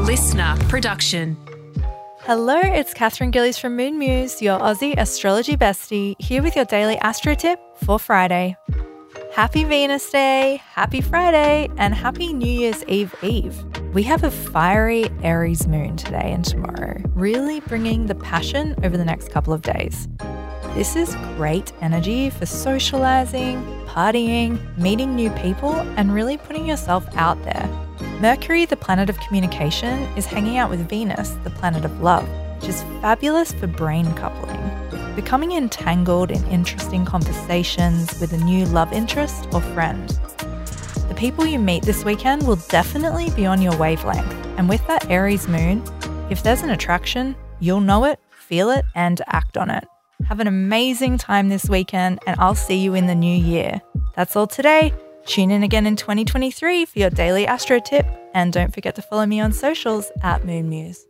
LiSTNR production. Hello, it's Katherine Gillies from Moon Muse, your Aussie astrology bestie, here with your daily astro tip for Friday. Happy Venus Day, happy Friday, and happy New Year's Eve Eve. We have a fiery Aries moon today and tomorrow, really bringing the passion over the next couple of days. This is great energy for socializing, partying, meeting new people, and really putting yourself out there. Mercury, the planet of communication, is hanging out with Venus, the planet of love, which is fabulous for brain coupling. Becoming entangled in interesting conversations with a new love interest or friend. The people you meet this weekend will definitely be on your wavelength, and with that Aries moon, if there's an attraction, you'll know it, feel it, and act on it. Have an amazing time this weekend, and I'll see you in the new year. That's all today. Tune in again in 2023 for your daily astro tip, and don't forget to follow me on socials at Moon Muse.